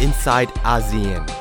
inside ASEAN.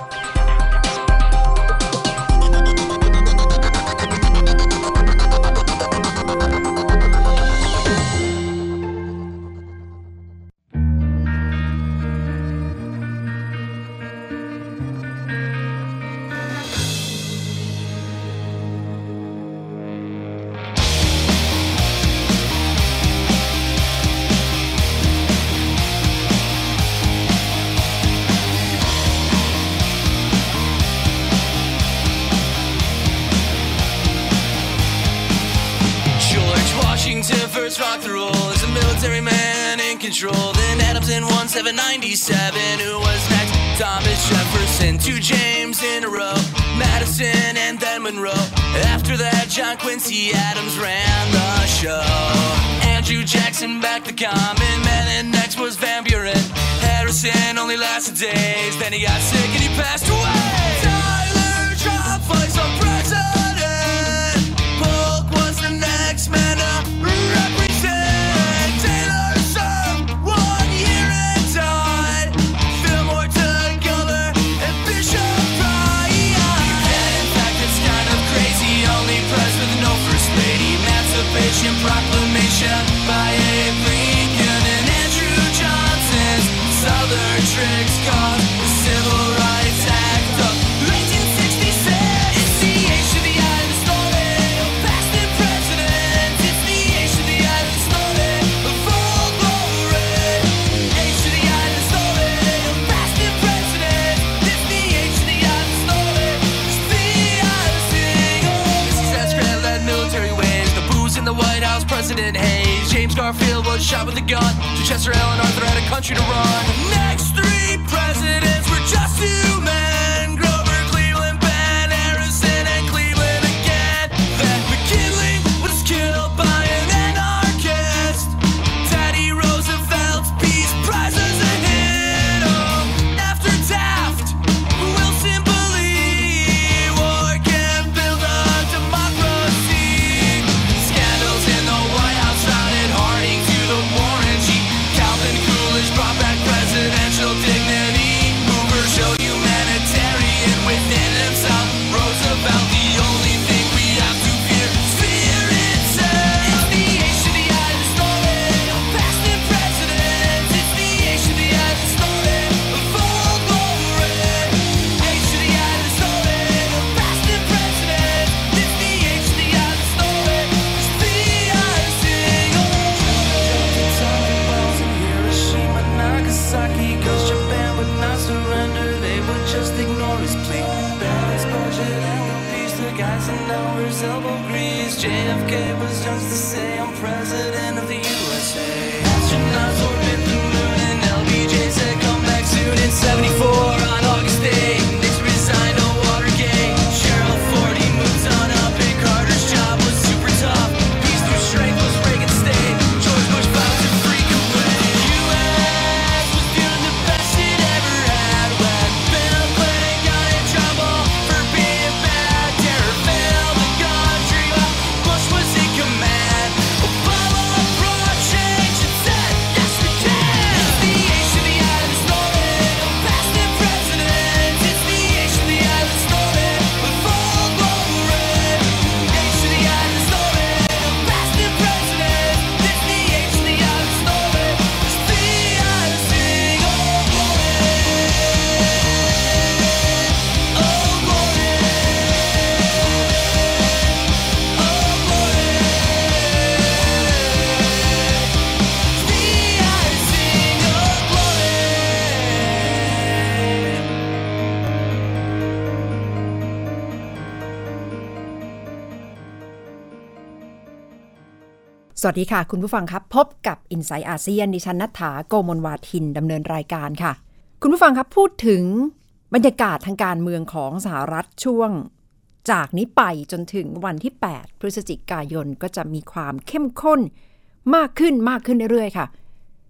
And then Monroe. After that, John Quincy Adams ran the show. Andrew Jackson back the common man, and next was Van Buren. Harrison only lasted days, then he got sick and he passed away. President Hayes. James Garfield was shot with a gun. So Chester Allen Arthur had a country to run. Next three presidents were just two สวัสดีค่ะ คุณผู้ฟังครับ พบกับ i n s i ซต์อาเซียนดิฉันนัฐาโกมลวาทินดำเนินรายการค่ะ คุณผู้ฟังครับพูดถึงบรรยากาศทางการเมืองของสหรัฐช่วง จากนี้ไปจนถึงวันที่ 8 พฤศจิกายนก็จะมีความเข้มข้นมากขึ้นมากขึ้นเรื่อยๆค่ะ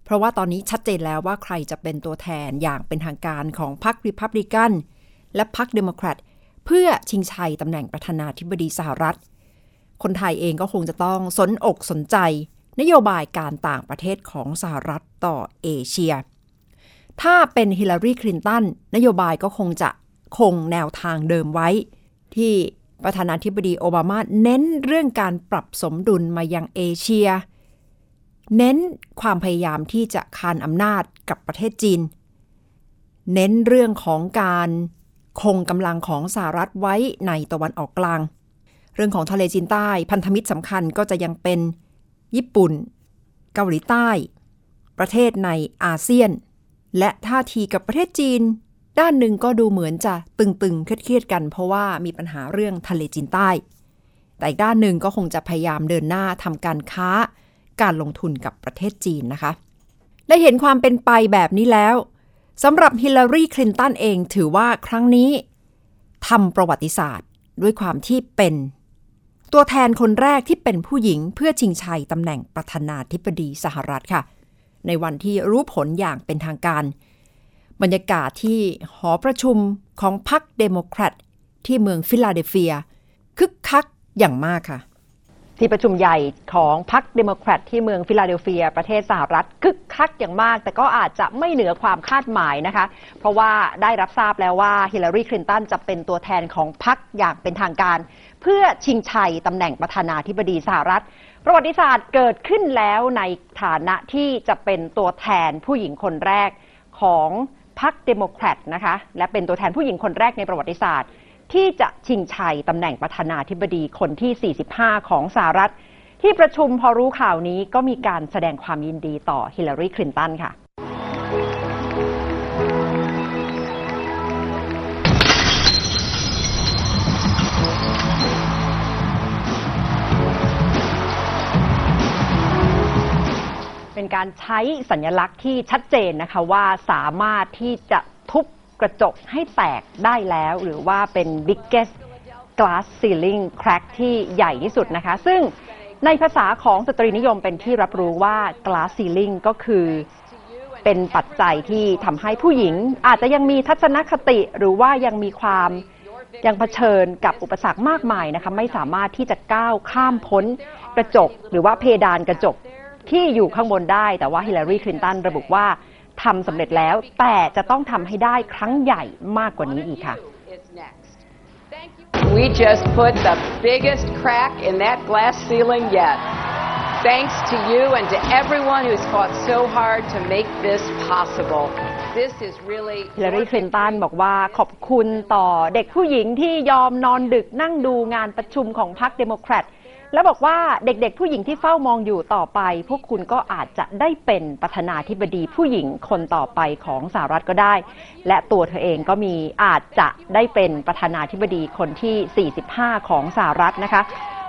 เพราะว่าตอนนี้ชัดเจนแล้วว่าใครจะเป็นตัวแทนอย่างเป็นทางการของพรรคริพับลิกันและพรรคเดโมแครตเพื่อชิงชัยตำแหน่งประธานาธิบดีสหรัฐ คนไทยเองก็คงจะต้องสนอกสนใจ นโยบายการต่างประเทศของสหรัฐต่อเอเชีย ถ้าเป็นฮิลลารีคลินตันนโยบายก็คงจะคงแนวทางเดิมไว้ ที่ประธานาธิบดีโอบามาเน้นเรื่องการปรับสมดุลมายังเอเชีย เน้นความพยายามที่จะคานอำนาจกับประเทศจีน เน้นเรื่องของการคงกำลังของสหรัฐไว้ในตะวันออกกลาง เรื่องของทะเลจีนใต้พันธมิตรสำคัญก็จะยังเป็น ญี่ปุ่น เกาหลีใต้ ประเทศในอาเซียน และท่าทีกับประเทศจีน ด้านหนึ่งก็ดูเหมือนจะตึงๆเครียดๆกัน เพราะว่ามีปัญหาเรื่องทะเลจีนใต้ แต่อีกด้านหนึ่งก็คงจะพยายามเดินหน้าทำการค้า การลงทุนกับประเทศจีนนะคะ ได้เห็นความเป็นไปแบบนี้แล้วสำหรับฮิลลารีคลินตันเองถือว่าครั้งนี้ทำประวัติศาสตร์ด้วยความที่เป็น ตัวแทนคนแรกที่เป็นผู้หญิงเพื่อชิงชัยตำแหน่งประธานาธิบดีสหรัฐค่ะ ในวันที่รู้ผลอย่างเป็นทางการ บรรยากาศที่หอประชุมของพรรคเดโมแครตที่เมืองฟิลาเดลเฟีย คึกคักอย่างมากค่ะ ที่ประชุมใหญ่ของพรรคเดโมแครตที่เมืองฟิลาเดลเฟีย ประเทศสหรัฐคึกคักอย่างมาก แต่ก็อาจจะไม่เหนือความคาดหมายนะคะ เพราะว่าได้รับทราบแล้วว่าฮิลลารีคลินตันจะเป็นตัวแทนของพรรคอย่างเป็นทางการ เพื่อชิงชัยตำแหน่งประธานาธิบดีสหรัฐ ประวัติศาสตร์เกิดขึ้นแล้วในฐานะที่จะเป็นตัวแทนผู้หญิงคนแรกของพรรคเดโมแครตนะคะและเป็นตัวแทนผู้หญิงคนแรกในประวัติศาสตร์ ที่จะชิงชัยตำแหน่งประธานาธิบดีคนที่ 45 ของสหรัฐ ที่ประชุมพอรู้ข่าวนี้ก็มีการแสดงความยินดีต่อฮิลลารีคลินตันค่ะเป็นการใช้สัญลักษณ์ที่ชัดเจนนะคะว่าสามารถที่จะทุบ กระจกให้แตกได้แล้ว หรือว่าเป็น biggest glass ceiling crack ที่ใหญ่ที่สุดนะคะ ซึ่งในภาษาของสตรีนิยมเป็นที่รับรู้ว่า glass ceiling ก็คือเป็นปัจจัยที่ทำให้ผู้หญิงอาจจะยังมีทัศนคติหรือว่ายังมีความยังเผชิญกับอุปสรรคมากมายนะคะไม่สามารถที่จะก้าวข้ามพ้นกระจก หรือว่าเพดานกระจกที่อยู่ข้างบนได้ แต่ว่าฮิลลารีคลินตันระบุว่า ทำสำเร็จแล้ว แต่จะต้องทำให้ได้ครั้งใหญ่มากกว่านี้อีกค่ะ We just put the biggest crack in that glass ceiling yet. Thanks to you and to everyone who's fought so hard to make this possible. This is really ฮิลลารีคลินตันบอกว่าขอบคุณต่อเด็กผู้หญิงที่ยอมนอนดึกนั่งดูงานประชุมของพรรคเดโมแครต แล้วบอกว่าเด็กๆ ผู้หญิงที่เฝ้ามองอยู่ต่อไป พวกคุณก็อาจจะได้เป็นประธานาธิบดีผู้หญิงคนต่อไปของสหรัฐก็ได้ และตัวเธอเองก็มีอาจจะได้เป็นประธานาธิบดีคนที่ 45 ของสหรัฐนะคะ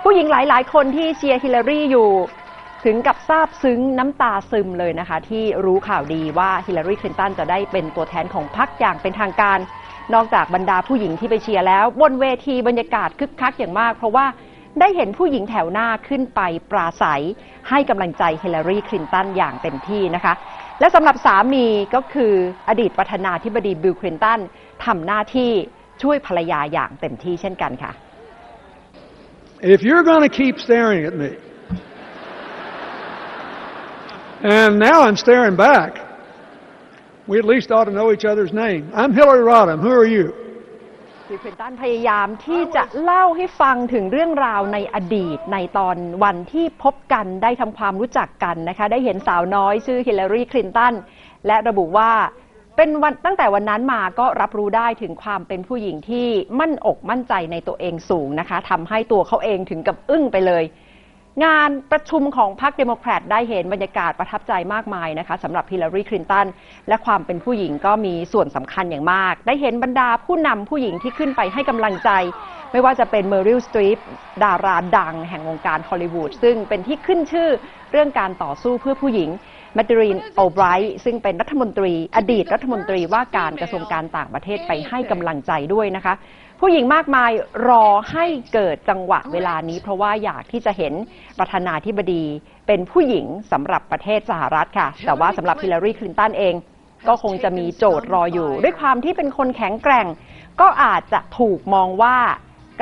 ผู้หญิงหลายๆ คนที่เชียร์ฮิลลารีอยู่ถึงกับซาบซึ้งน้ำตาซึมเลยนะคะ ที่รู้ข่าวดีว่าฮิลลารีคลินตันจะได้เป็นตัวแทนของพรรคอย่างเป็นทางการ นอกจากบรรดาผู้หญิงที่ไปเชียร์แล้ว บนเวทีบรรยากาศคึกคักอย่างมาก เพราะว่า ได้เห็นผู้หญิงแถวหน้าขึ้นไปปราศัย ให้กำลังใจเฮิลลารีคลินตันอย่างเต็มที่นะคะ และสำหรับสามีก็คืออดีตประธานาธิบดีบิลคลินตันทำหน้าที่ช่วยภรรยาอย่างเต็มที่เช่นกันค่ะ If you're going to keep staring at me, and now I'm staring back, we at least ought to know each other's name. I'm Hillary Rodham. Who are you? บิลคลินตันพยายามที่จะเล่าให้ฟังถึงเรื่องราวในอดีตในตอนวันที่พบกันได้ทำความรู้จักกันนะคะ ได้เห็นสาวน้อยชื่อฮิลลารีคลินตันและระบุว่าเป็นวันตั้งแต่วันนั้นมาก็รับรู้ได้ถึงความเป็นผู้หญิงที่มั่นอกมั่นใจในตัวเองสูงนะคะทำให้ตัวเขาเองถึงกับอึ้งไปเลย งานประชุมของพรรคเดโมแครตได้เห็นบรรยากาศประทับใจมากมายนะคะสำหรับฮิลลารีคลินตันและความเป็นผู้หญิงก็มีส่วนสำคัญอย่างมาก ได้เห็นบรรดาผู้นำผู้หญิงที่ขึ้นไปให้กำลังใจ ไม่ว่าจะเป็นเมอริลสตรีปดาราดังแห่งวงการฮอลลีวูดซึ่งเป็นที่ขึ้นชื่อเรื่องการต่อสู้เพื่อผู้หญิงแมเดลีนออลไบรท์ซึ่งเป็นรัฐมนตรี อดีตรัฐมนตรีว่าการกระทรวงการต่างประเทศไปให้กำลังใจด้วยนะคะ ผู้หญิงมากมายรอให้เกิดจังหวะเวลานี้ เพราะว่าอยากที่จะเห็นประธานาธิบดีเป็นผู้หญิงสำหรับประเทศสหรัฐค่ะ แต่ว่าสำหรับฮิลลารีคลินตันเอง ก็คงจะมีโจทย์รออยู่ ด้วยความที่เป็นคนแข็งแกร่ง ก็อาจจะถูกมองว่า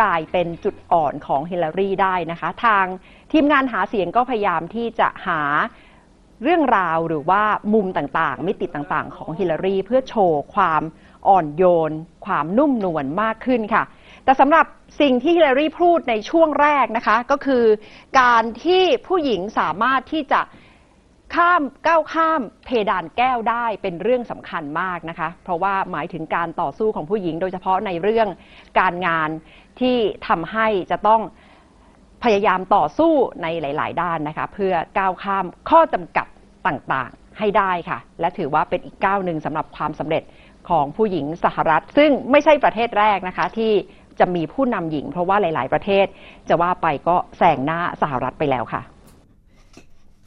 กลายเป็นจุดอ่อนของฮิลลารีได้นะคะ ทางทีมงานหาเสียงก็พยายามที่จะหาเรื่องราวหรือว่ามุมต่างๆ มิติต่างๆ ของฮิลลารีเพื่อโชว์ความ อ่อนโยน ความนุ่มนวลมากขึ้นค่ะ แต่สำหรับสิ่งที่ฮิลลารีพูดในช่วงแรกนะคะ ก็คือการที่ผู้หญิงสามารถที่จะข้ามก้าวข้ามเพดานแก้วได้เป็นเรื่องสำคัญมากนะคะ เพราะว่าหมายถึงการต่อสู้ของผู้หญิง โดยเฉพาะในเรื่องการงานที่ทำให้จะต้องพยายามต่อสู้ในหลาย ๆ ด้านนะคะ เพื่อก้าวข้ามข้อจำกัดต่างๆให้ได้ค่ะ และถือว่าเป็นอีกก้าวหนึ่งสำหรับความสำเร็จ ของผู้หญิงสหรัฐ ซึ่งไม่ใช่ประเทศแรกนะคะที่จะมีผู้นำหญิง เพราะว่าหลาย ๆ ประเทศจะว่าไปก็แซงหน้าสหรัฐไปแล้วค่ะ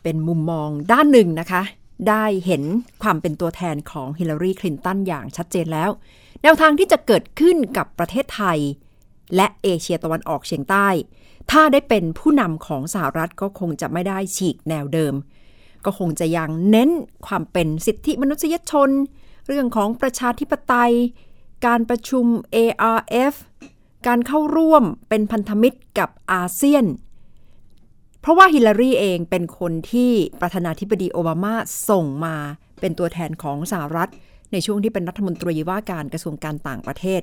เป็นมุมมองด้านหนึ่งนะคะ ได้เห็นความเป็นตัวแทนของฮิลลารีคลินตันอย่างชัดเจนแล้ว แนวทางที่จะเกิดขึ้นกับประเทศไทย และเอเชียตะวันออกเฉียงใต้ ถ้าได้เป็นผู้นำของสหรัฐก็คงจะไม่ได้ฉีกแนวเดิม ก็คงจะยังเน้นความเป็นสิทธิมนุษยชน เรื่องของประชาธิปไตย การประชุม ARF การเข้าร่วมเป็นพันธมิตรกับอาเซียน เพราะว่าฮิลลารีเองเป็นคนที่ประธานาธิบดีโอบามาส่งมาเป็นตัวแทนของสหรัฐ ในช่วงที่เป็นรัฐมนตรีว่าการกระทรวงการต่างประเทศ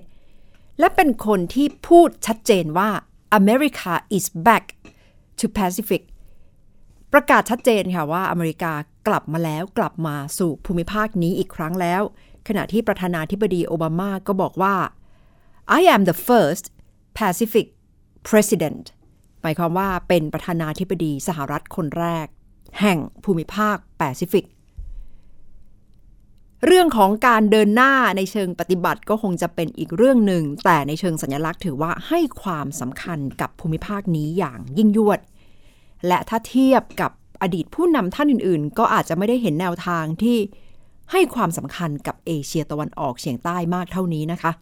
และเป็นคนที่พูดชัดเจนว่า America is back to Pacific ประกาศชัดเจนค่ะว่าอเมริกากลับมาแล้วกลับมาสู่ภูมิภาคนี้อีกครั้งแล้ว ขณะที่ประธานาธิบดีโอบามาก็บอกว่า I am the first Pacific President หมายความว่าเป็นประธานาธิบดีสหรัฐคนแรก แห่งภูมิภาคแปซิฟิก เรื่องของการเดินหน้าในเชิงปฏิบัติก็คงจะเป็นอีกเรื่องหนึ่ง แต่ในเชิงสัญลักษณ์ถือว่าให้ความสำคัญกับภูมิภาคนี้อย่างยิ่งยวด และถ้าเทียบกับอดีตผู้นำท่านอื่นๆ ก็อาจจะไม่ได้เห็นแนวทางที่ให้ความสำคัญกับเอเชียตะวันออกเฉียงใต้มากเท่านี้นะคะ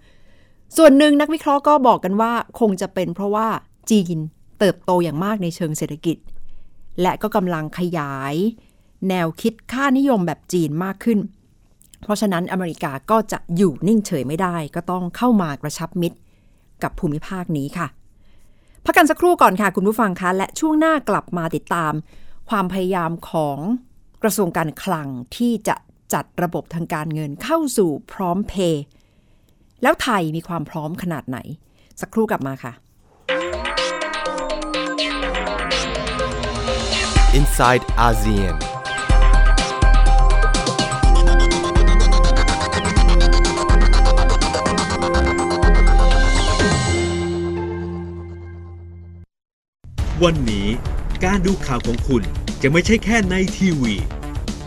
ส่วนหนึ่งนักวิเคราะห์ก็บอกกันว่าคงจะเป็นเพราะว่าจีนเติบโตอย่างมากในเชิงเศรษฐกิจ และก็กำลังขยาย แนวคิดค่านิยมแบบจีนมากขึ้น เพราะฉะนั้นอเมริกาก็จะอยู่นิ่งเฉยไม่ได้ ก็ต้องเข้ามากระชับมิตรกับภูมิภาคนี้ค่ะ พักกันสักครู่ก่อนค่ะคุณผู้ฟังคะ และช่วงหน้ากลับมาติดตาม ความพยายามของกระทรวงการคลังที่จะจัดระบบทางการเงินเข้าสู่พร้อมเพย์แล้วไทยมีความพร้อมขนาดไหน สักครู่กลับมาค่ะ inside ASEAN. “ วันนี้การดูข่าวของคุณจะไม่ใช่แค่ในทีวี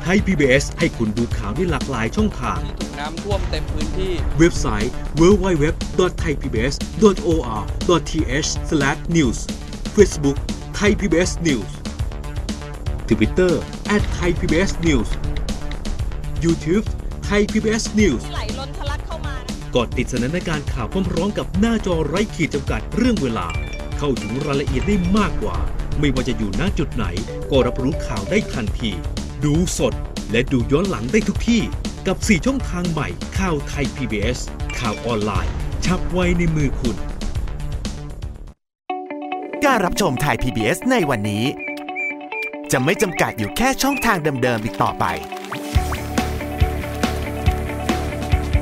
ไทย PBS ให้คุณดูข่าวได้หลากหลายช่องทาง ถูกน้ำท่วมเต็มพื้นที่ เว็บไซต์ www.thaipbs.or.th/news Facebook Thai PBS News Twitter @thaipbsnews YouTube Thai PBS News ไหลล้นทะลักเข้ามานะกดติดสนันในการข่าวพร้อมๆกับหน้าจอไร้ขีดจำกัดเรื่องเวลา เข้าถึงรายละเอียดได้มากกว่า ไม่ว่าจะอยู่ณจุดไหน ก็รับรู้ข่าวได้ทันที ดูสดและดูย้อนหลังได้ทุกที่ กับ 4 ช่องทางใหม่ข่าวไทย PBS ข่าวออนไลน์ ชับไว้ในมือคุณ การรับชมไทย PBS ในวันนี้ จะไม่จำกัดอยู่แค่ช่องทางเดิมๆอีกต่อไป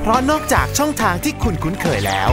เพราะนอกจากช่องทางที่คุณคุ้นเคยแล้ว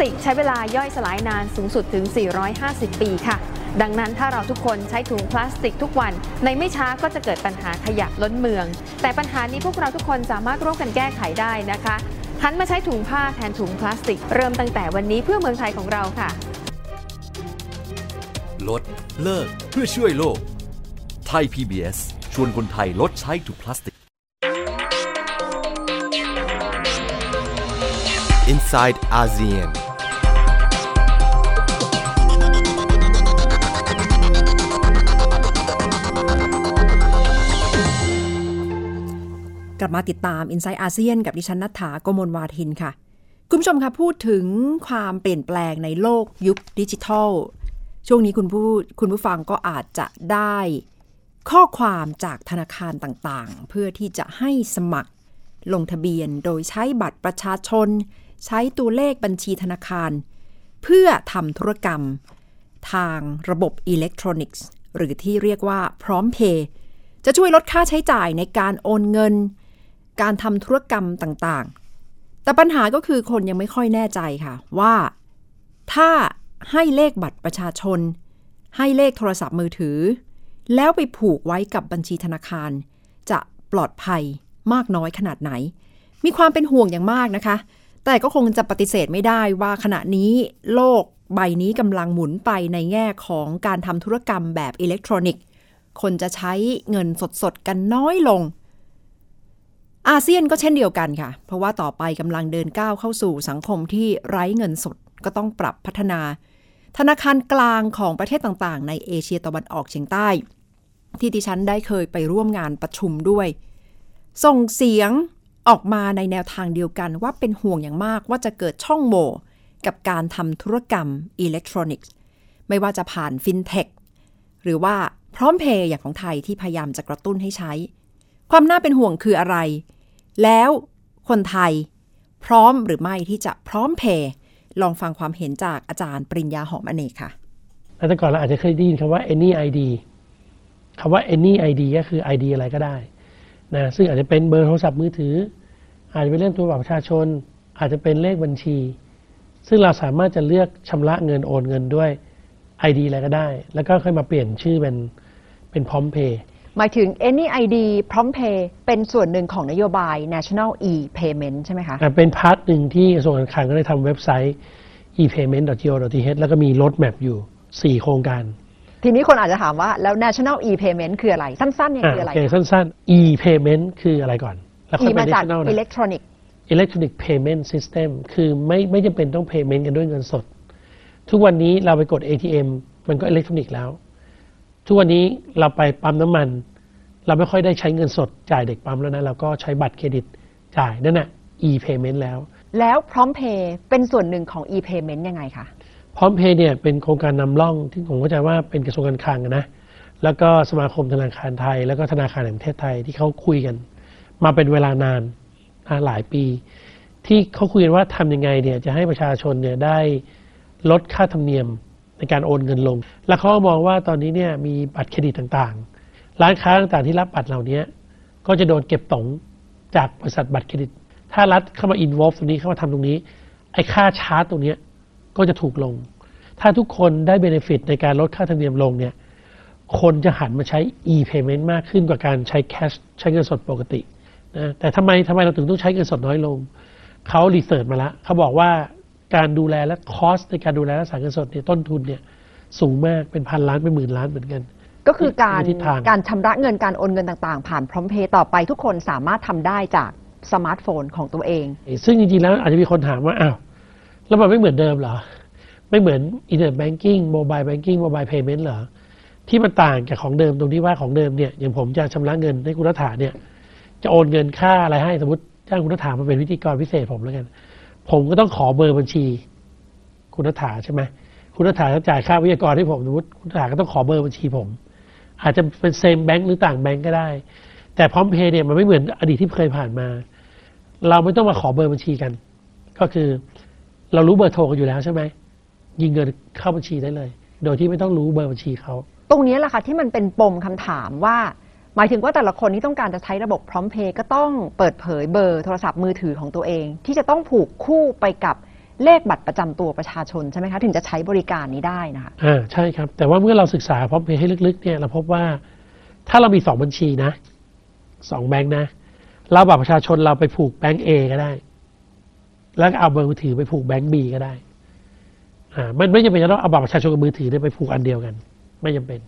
ติกใช้เวลาย่อยสลายนานสูงสุดถึง 450 ปีค่ะ ดังนั้นถ้าเราทุกคนใช้ถุงพลาสติกทุกวัน ในไม่ช้าก็จะเกิดปัญหาขยะล้นเมือง แต่ปัญหานี้พวกเราทุกคนสามารถร่วมกันแก้ไขได้นะคะหันมาใช้ถุงผ้าแทนถุงพลาสติก เริ่มตั้งแต่วันนี้เพื่อเมืองไทยของเราค่ะ ลดเลิกเพื่อช่วยโลก ไทย PBS ชวนคนไทยลดใช้ถุงพลาสติก inside ASEAN. ลับมาติดตาม i n s i ซต์อาเซียนกับดิฉันนัฐถาโกมลวาทินค่ะ คุณผู้ชมคะพูดถึงความเปลี่ยนแปลงในโลกยุคดิจิทัล ช่วงนี้คุณผู้คุณผู้ฟังก็อาจจะได้ข้อความจากธนาคารต่างๆ เพื่อที่จะให้สมัครลงทะเบียนโดยใช้บัตรประชาชน ใช้ตัวเลขบัญชีธนาคาร เพื่อทำธุรกรรม ทางระบบอิเล็กทรอนิกส์ หรือที่เรียกว่าพร้อมเพย์จะช่วยลดค่าใช้จ่ายในการโอนเงิน การทำธุรกรรมต่างๆ แต่ปัญหาก็คือคนยังไม่ค่อยแน่ใจค่ะ ว่า ถ้าให้เลขบัตรประชาชน ให้เลขโทรศัพท์มือถือ แล้วไปผูกไว้กับบัญชีธนาคาร จะปลอดภัยมากน้อยขนาดไหน มีความเป็นห่วงอย่างมากนะคะ แต่ก็คงจะปฏิเสธไม่ได้ว่าขณะนี้โลกใบนี้กำลังหมุนไปในแง่ของการทำธุรกรรมแบบอิเล็กทรอนิกส์ คนจะใช้เงินสดๆกันน้อยลง อาเซียนก็เช่นเดียวกันค่ะ เพราะว่าต่อไปกำลังเดินก้าวเข้าสู่สังคมที่ไร้เงินสดก็ต้องปรับพัฒนา ธนาคารกลางของประเทศต่างๆ ในเอเชียตะวันออกเฉียงใต้ ที่ดิฉันได้เคยไปร่วมงานประชุมด้วย ส่งเสียงออกมาในแนวทางเดียวกันว่าเป็นห่วงอย่างมากว่าจะเกิดช่องโหว่กับการทำธุรกรรมอิเล็กทรอนิกส์ ไม่ว่าจะผ่านฟินเทคหรือว่าพร้อมเพย์อย่างของไทยที่พยายามจะกระตุ้นให้ใช้ ความน่าเป็นห่วงคืออะไร แล้วคนไทยพร้อมหรือไม่ที่จะพร้อมเพย์ลองฟังความเห็นจากอาจารย์ปริญญาหอมอเนกค่ะแต่ก่อนเราอาจจะเคยได้ยินคำว่า any ID คำว่า any ID ก็คือ ID อะไรก็ได้นะซึ่งอาจจะเป็นเบอร์โทรศัพท์มือถือ อาจจะเป็นเรื่องตัวบัตรประชาชน อาจจะเป็นเลขบัญชี ซึ่งเราสามารถจะเลือกชำระเงินโอนเงินด้วย ID อะไรก็ได้ แล้วก็ค่อยมาเปลี่ยนชื่อเป็นเป็นพร้อมเพย์ หมายถึง Any ID พร้อมเพย์เป็นส่วนหนึ่งของนโยบาย National e-payment ใช่ไหมคะ เป็น part หนึ่งที่กระทรวงการคลังก็ได้ทำเว็บไซต์ e-payment.go.th แล้วก็มี roadmap อยู่ 4 โครงการ ทีนี้คนอาจจะถามว่า แล้ว National e-payment คืออะไร สั้นๆเนี่ยคืออะไรโอเคสั้นๆ e-payment คืออะไรก่อน แล้วค่อย e ไปมาจาก national นะ electronic electronic payment system คือไม่ไม่จำเป็นต้อง payment กันด้วยเงินสด ทุกวันนี้เราไปกด ATM มันก็อิเล็กทรอนิกส์แล้ว ทุกวันนี้เราไปปั๊มน้ำมัน เราไม่ค่อยได้ใช้เงินสดจ่ายเด็กปั๊มแล้วนะ เราก็ใช้บัตรเครดิตจ่ายนั่นน่ะ e-payment แล้ว แล้วพร้อมเพย์เป็นส่วนหนึ่งของ e-payment ยังไงคะพร้อมเพย์เนี่ยเป็นโครงการนำร่องที่ผมเข้าใจว่าเป็นกระทรวงการคลังอะนะแล้วก็สมาคมธนาคารไทย แล้วก็ธนาคารแห่งประเทศไทยที่เขาคุยกัน มาเป็นเวลานานนะหลายปี ที่เขาคุยกันว่าทำยังไงเนี่ยจะให้ประชาชนเนี่ยได้ลดค่าธรรมเนียม ในการโอนเงินลง แล้วเขาก็มองว่าตอนนี้เนี่ยมีบัตรเครดิตต่างๆ ร้านค้าต่างๆที่รับบัตรเหล่านี้ก็จะโดนเก็บตงจากบริษัทบัตรเครดิต ถ้ารัฐเข้ามาอินวอล์ตรงนี้เข้ามาทำตรงนี้ ไอ้ค่าชาร์จตรงนี้ก็จะถูกลง ถ้าทุกคนได้เบนฟิตในการลดค่าธรรมเนียมลงเนี่ย คนจะหันมาใช้ e-payment มากขึ้นกว่าการใช้ cash ใช้เงินสดปกตินะแต่ทำไมทำไมเราถึงต้องใช้เงินสดน้อยลง เขารีเสิร์ชมาแล้วเขาบอกว่า การดูแลและคอสในการดูแลรักษาเงินสดเนี่ยต้นทุนเนี่ยสูงมากเป็นพันล้านเป็นหมื่นล้านเหมือนกัน ก็คือการในทิศทางการชำระเงินการโอนเงินต่างๆ ผ่านพร้อมเพย์ต่อไปทุกคนสามารถทำได้จากสมาร์ทโฟนของตัวเอง ซึ่งจริงๆแล้วอาจจะมีคนถามว่าอ้าวแล้วมันไม่เหมือนเดิมเหรอ ไม่เหมือน internet banking mobile banking mobile payment เหรอ ที่มันต่างจากของเดิมตรงที่ว่าของเดิมเนี่ยอย่างผมจะชำระเงินให้คุณรัฐาเนี่ย จะโอนเงินค่าอะไรให้สมมติจ้างคุณรัฐามาเป็นพิธีกรพิเศษผมแล้วกัน ผมก็ต้องขอเบอร์บัญชี คุณรัฐาใช่ไหมคุณรัฐาจะจ่ายค่าวิทยากรให้ผมสมมติคุณรัฐาก็ต้องขอเบอร์บัญชีผม อาจจะเป็น same bank หรือต่างแบงค์ก็ได้ แต่พร้อมเพย์เนี่ยมันไม่เหมือนอดีตที่เคยผ่านมา เราไม่ต้องมาขอเบอร์บัญชีกัน ก็คือเรารู้เบอร์โทรกันอยู่แล้วใช่ไหมยิงเงินเข้าบัญชีได้เลย โดยที่ไม่ต้องรู้เบอร์บัญชีเขาตรงนี้แหละค่ะที่มันเป็นปมคำถามว่า หมายถึงว่าแต่ละคนที่ต้องการจะใช้ระบบพร้อมเพย์ก็ต้องเปิดเผยเบอร์โทรศัพท์มือถือของตัวเอง ที่จะต้องผูกคู่ไปกับเลขบัตรประจำตัวประชาชนใช่ไหมคะถึงจะใช้บริการนี้ได้นะคะอ่าใช่ครับ แต่ว่าเมื่อเราศึกษาพร้อมเพย์ให้ลึกๆเนี่ยเราพบว่าถ้าเรามีสองบัญชีนะสองแบงค์นะ เราบัตรประชาชนเราไปผูกแบงก์เอก็ได้ แล้วก็เอาเบอร์มือถือไปผูกแบงก์บีก็ได้อ่ามันไม่จำเป็นจะต้องเอาบัตรประชาชนกับมือถือเนี่ยไปผูกอันเดียวกัน ไม่จำเป็น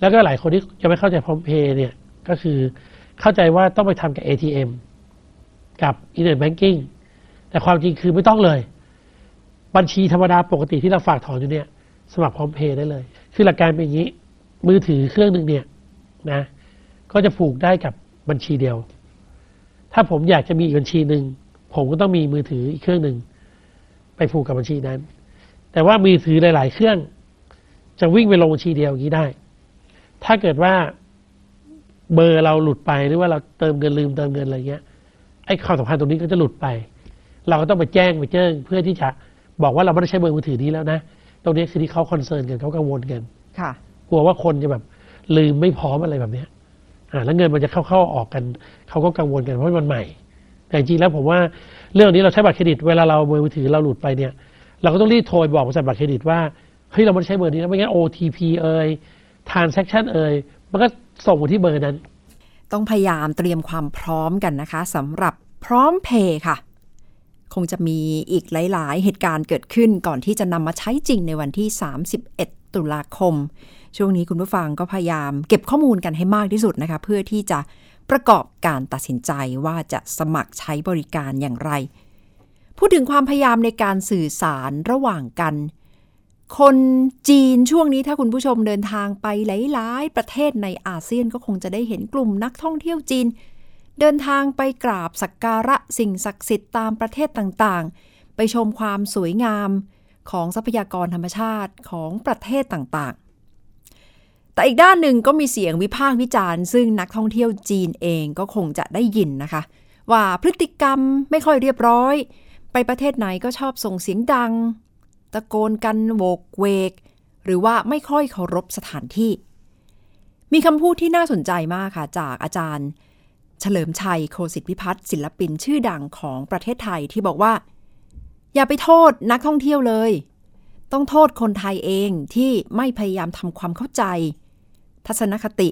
แล้วก็หลายคนที่จะไม่เข้าใจพร้อมเพย์เนี่ย ก็คือเข้าใจว่าต้องไปทำกับ ATM กับอินเทอร์เน็ตแบงกิ้งแต่ความจริงคือไม่ต้องเลย บัญชีธรรมดาปกติที่เราฝากถอนอยู่เนี่ยสมัครพร้อมเพย์ได้เลย คือหลักการเป็นอย่างนี้ มือถือเครื่องหนึ่งเนี่ยนะก็จะผูกได้กับบัญชีเดียว ถ้าผมอยากจะมีอีกบัญชีหนึ่งผมก็ต้องมีมือถืออีกเครื่องหนึ่งไปผูกกับบัญชีนั้น แต่ว่ามือถือหลาย ๆ เครื่องจะวิ่งไปลงบัญชีเดียวอย่างนี้ได้ ถ้าเกิดว่า เบอร์เราหลุดไปหรือว่าเราเติมเงินลืมเติมเงินอะไรเงี้ยไอ้ความสัมพันธ์ตรงนี้ก็จะหลุดไป เราก็ต้องไปแจ้งไปแจ้งเพื่อที่จะบอกว่าเราไม่ได้ใช้เบอร์มือถือนี้แล้วนะ ตรงนี้คือที่เขา concern กันเขากังวลกันค่ะ กลัวว่าคนจะแบบลืมไม่พร้อมอะไรแบบเนี้ยอ่าแล้วเงินมันจะเข้าเข้าออกกัน เขาก็กังวลกันเพราะมันใหม่ แต่จริงๆแล้วผมว่าเรื่องนี้เราใช้บัตรเครดิตเวลาเราเบอร์มือถือเราหลุดไปเนี่ย เราก็ต้องรีบโทรบอกบริษัทบัตรเครดิตว่าเฮ้ยเราไม่ได้ใช้เบอร์นี้นะไม่งั้น OTP เอ่ย transaction เอ่ยมันก็ ส่งมาที่เบอร์นั้น ต้องพยายามเตรียมความพร้อมกันนะคะสำหรับพร้อมเพย์ค่ะ คงจะมีอีกหลาย ๆ เหตุการณ์เกิดขึ้นก่อนที่จะนำมาใช้จริงในวันที่ 31 ตุลาคม ช่วงนี้คุณผู้ฟังก็พยายามเก็บข้อมูลกันให้มากที่สุดนะคะ เพื่อที่จะประกอบการตัดสินใจว่าจะสมัครใช้บริการอย่างไร พูดถึงความพยายามในการสื่อสารระหว่างกัน คนจีนช่วงนี้ถ้าคุณผู้ชมเดินทางไปหลาย ๆ ประเทศในอาเซียนก็คงจะได้เห็นกลุ่มนักท่องเที่ยวจีน เดินทางไปกราบสักการะสิ่งศักดิ์สิทธิ์ตามประเทศต่างๆ ไปชมความสวยงามของทรัพยากรธรรมชาติของประเทศต่างๆ แต่อีกด้านหนึ่งก็มีเสียงวิพากษ์วิจารณ์ ซึ่งนักท่องเที่ยวจีนเองก็คงจะได้ยินนะคะ ว่าพฤติกรรมไม่ค่อยเรียบร้อย ไปประเทศไหนก็ชอบส่งเสียงดัง ตะโกนกันโวกเวก หรือว่าไม่ค่อยเคารพสถานที่ มีคำพูดที่น่าสนใจมากค่ะ จากอาจารย์ เฉลิมชัยโคสิทธิพิพัฒน์ศิลปินชื่อดังของประเทศไทยที่บอกว่า อย่าไปโทษนักท่องเที่ยวเลย ต้องโทษคนไทยเองที่ไม่พยายามทำความเข้าใจ ทัศนคติ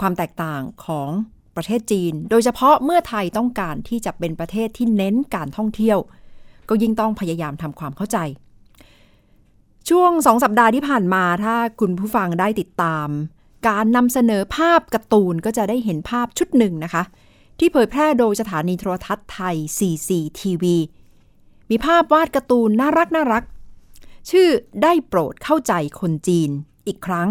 ความแตกต่างของประเทศจีน โดยเฉพาะเมื่อไทยต้องการที่จะเป็นประเทศที่เน้นการท่องเที่ยว ก็ยิ่งต้องพยายามทำความเข้าใจ ช่วงสองสัปดาห์ที่ผ่านมาถ้าคุณผู้ฟังได้ติดตาม การนำเสนอภาพการ์ตูนก็จะได้เห็นภาพชุดหนึ่งนะคะ ที่เผยแพร่โดยสถานีโทรทัศน์ไทย CCTV มีภาพวาดการ์ตูนน่ารักน่ารัก ชื่อได้โปรดเข้าใจคนจีนอีกครั้ง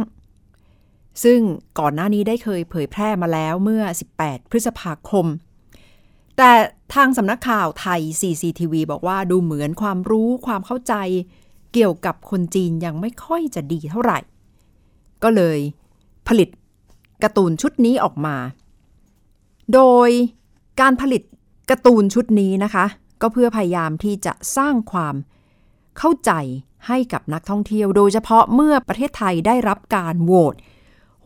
ซึ่งก่อนหน้านี้ได้เคยเผยแพร่มาแล้วเมื่อ 18 พฤษภาคม แต่ทางสำนักข่าวไทย CCTV บอกว่าดูเหมือนความรู้ความเข้าใจ เกี่ยวกับคนจีนยังไม่ค่อยจะดีเท่าไหร่ ก็เลยผลิตการ์ตูนชุดนี้ออกมา โดยการผลิตการ์ตูนชุดนี้นะคะ ก็เพื่อพยายามที่จะสร้างความเข้าใจให้กับนักท่องเที่ยว โดยเฉพาะเมื่อประเทศไทยได้รับการโหวต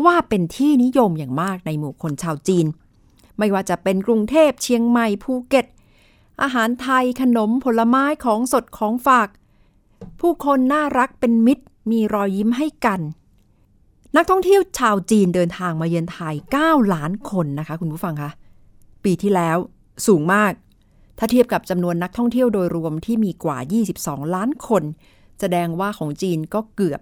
ว่าเป็นที่นิยมอย่างมากในหมู่คนชาวจีน ไม่ว่าจะเป็นกรุงเทพเชียงใหม่ภูเก็ต อาหารไทยขนมผลไม้ของสดของฝาก ผู้คนน่ารักเป็นมิตร มีรอยยิ้มให้กัน นักท่องเที่ยวชาวจีนเดินทางมาเยือนไทย 9 ล้านคนนะคะ คุณผู้ฟังคะปีที่แล้วสูงมาก ถ้าเทียบกับจำนวนนักท่องเที่ยวโดยรวมที่มีกว่า 22 ล้านคน แสดงว่าของจีนก็เกือบ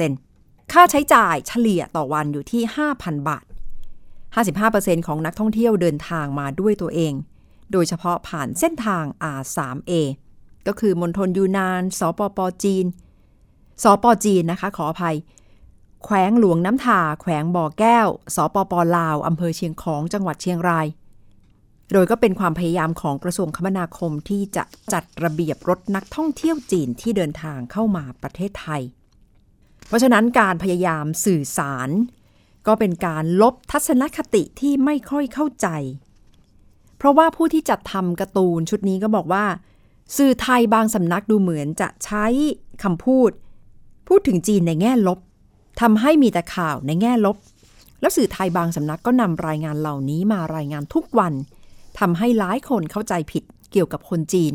50%ค่าใช้จ่ายเฉลี่ยต่อวันอยู่ที่ 5,000 บาท 55%ของนักท่องเที่ยวเดินทางมาด้วยตัวเอง โดยเฉพาะผ่านเส้นทาง R3A ก็คือมณฑลยูนาน สปปจีน สปจีนนะคะ ขออภัย แขวงหลวงน้ำทาแขวงบ่อแก้ว สปปลาวอำเภอเชียงของจังหวัดเชียงราย โดยก็เป็นความพยายามของกระทรวงคมนาคมที่จะจัดระเบียบรถนักท่องเที่ยวจีนที่เดินทางเข้ามาประเทศไทย เพราะฉะนั้นการพยายามสื่อสาร ก็เป็นการลบทัศนคติที่ไม่ค่อยเข้าใจเพราะว่าผู้ที่จัดทำการ์ตูนชุดนี้ก็บอกว่า สื่อไทยบางสำนักดูเหมือนจะใช้คำพูด พูดถึงจีนในแง่ลบทำให้มีแต่ข่าวในแง่ลบ แล้วสื่อไทยบางสำนักก็นำรายงานเหล่านี้มารายงานทุกวันทำให้หลายคนเข้าใจผิดเกี่ยวกับคนจีน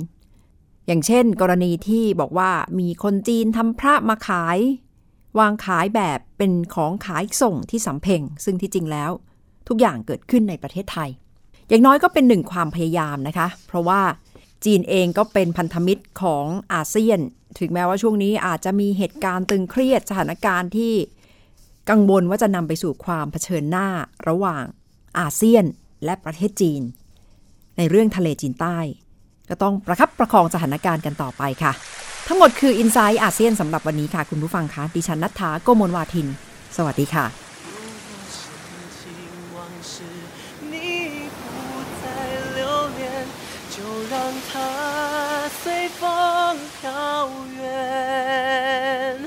อย่างเช่น กรณีที่บอกว่ามีคนจีนทำพระมาขาย วางขายแบบเป็นของขายส่งที่สำเพ็งซึ่งที่จริงแล้ว ทุกอย่างเกิดขึ้นในประเทศไทย อย่างน้อยก็เป็นหนึ่งความพยายามนะคะ เพราะว่า จีนเองก็เป็นพันธมิตรของอาเซียน ถึงแม้ว่าช่วงนี้อาจจะมีเหตุการณ์ตึงเครียดสถานการณ์ที่กังวลว่าจะนำไปสู่ความเผชิญหน้าระหว่างอาเซียนและประเทศจีน ในเรื่องทะเลจีนใต้ ก็ต้องประคับประคองสถานการณ์กันต่อไปค่ะ ทั้งหมดคือ i n s i ซต์อาเซียนสำหรับวันนี้ค่ะ คุณผู้ฟังคะดิฉันนัทธาโกโมลวาทิน สวัสดีค่ะ 遥远。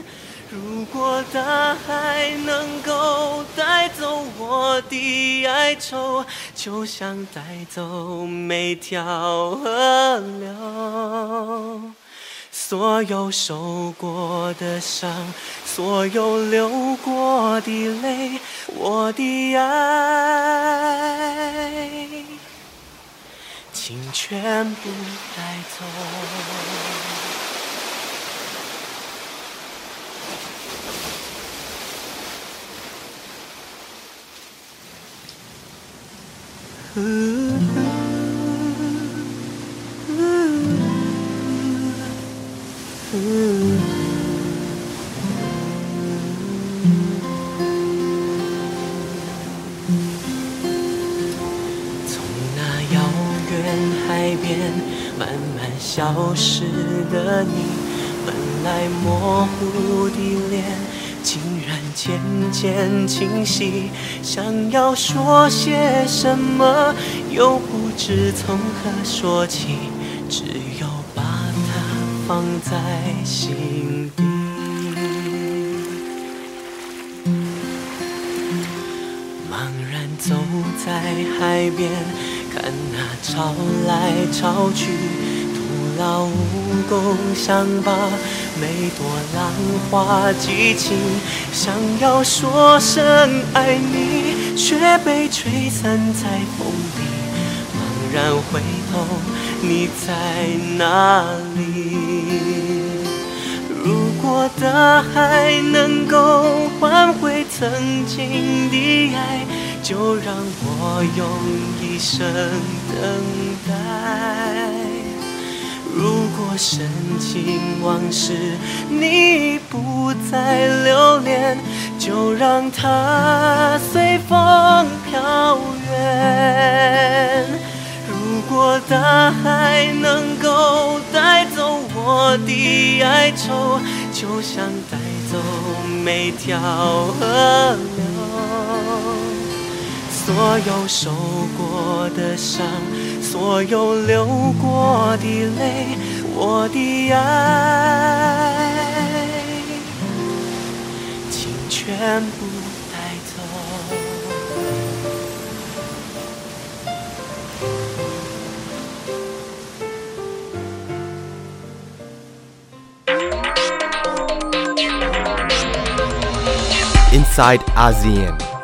如果大海能够带走我的哀愁，就像带走每条河流。所有受过的伤，所有流过的泪，我的爱，请全部带走。失的你，本来模糊的脸，竟然渐渐清晰。想要说些什么，又不知从何说起，只有把它放在心底。茫然走在海边，看那潮来潮去，那蜈蚣，想把每朵浪花记清。想要说声爱你，却被吹散在风里。茫然回头，你在哪里？如果大海能够换回曾经的爱，就让我用一生等深情往事你不再留恋，就让它随风飘远。如果大海能够带走我的哀愁，就像带走每条河流。所有受过的伤，所有流过的泪，我的爱，请全部带走。Inside ASEAN.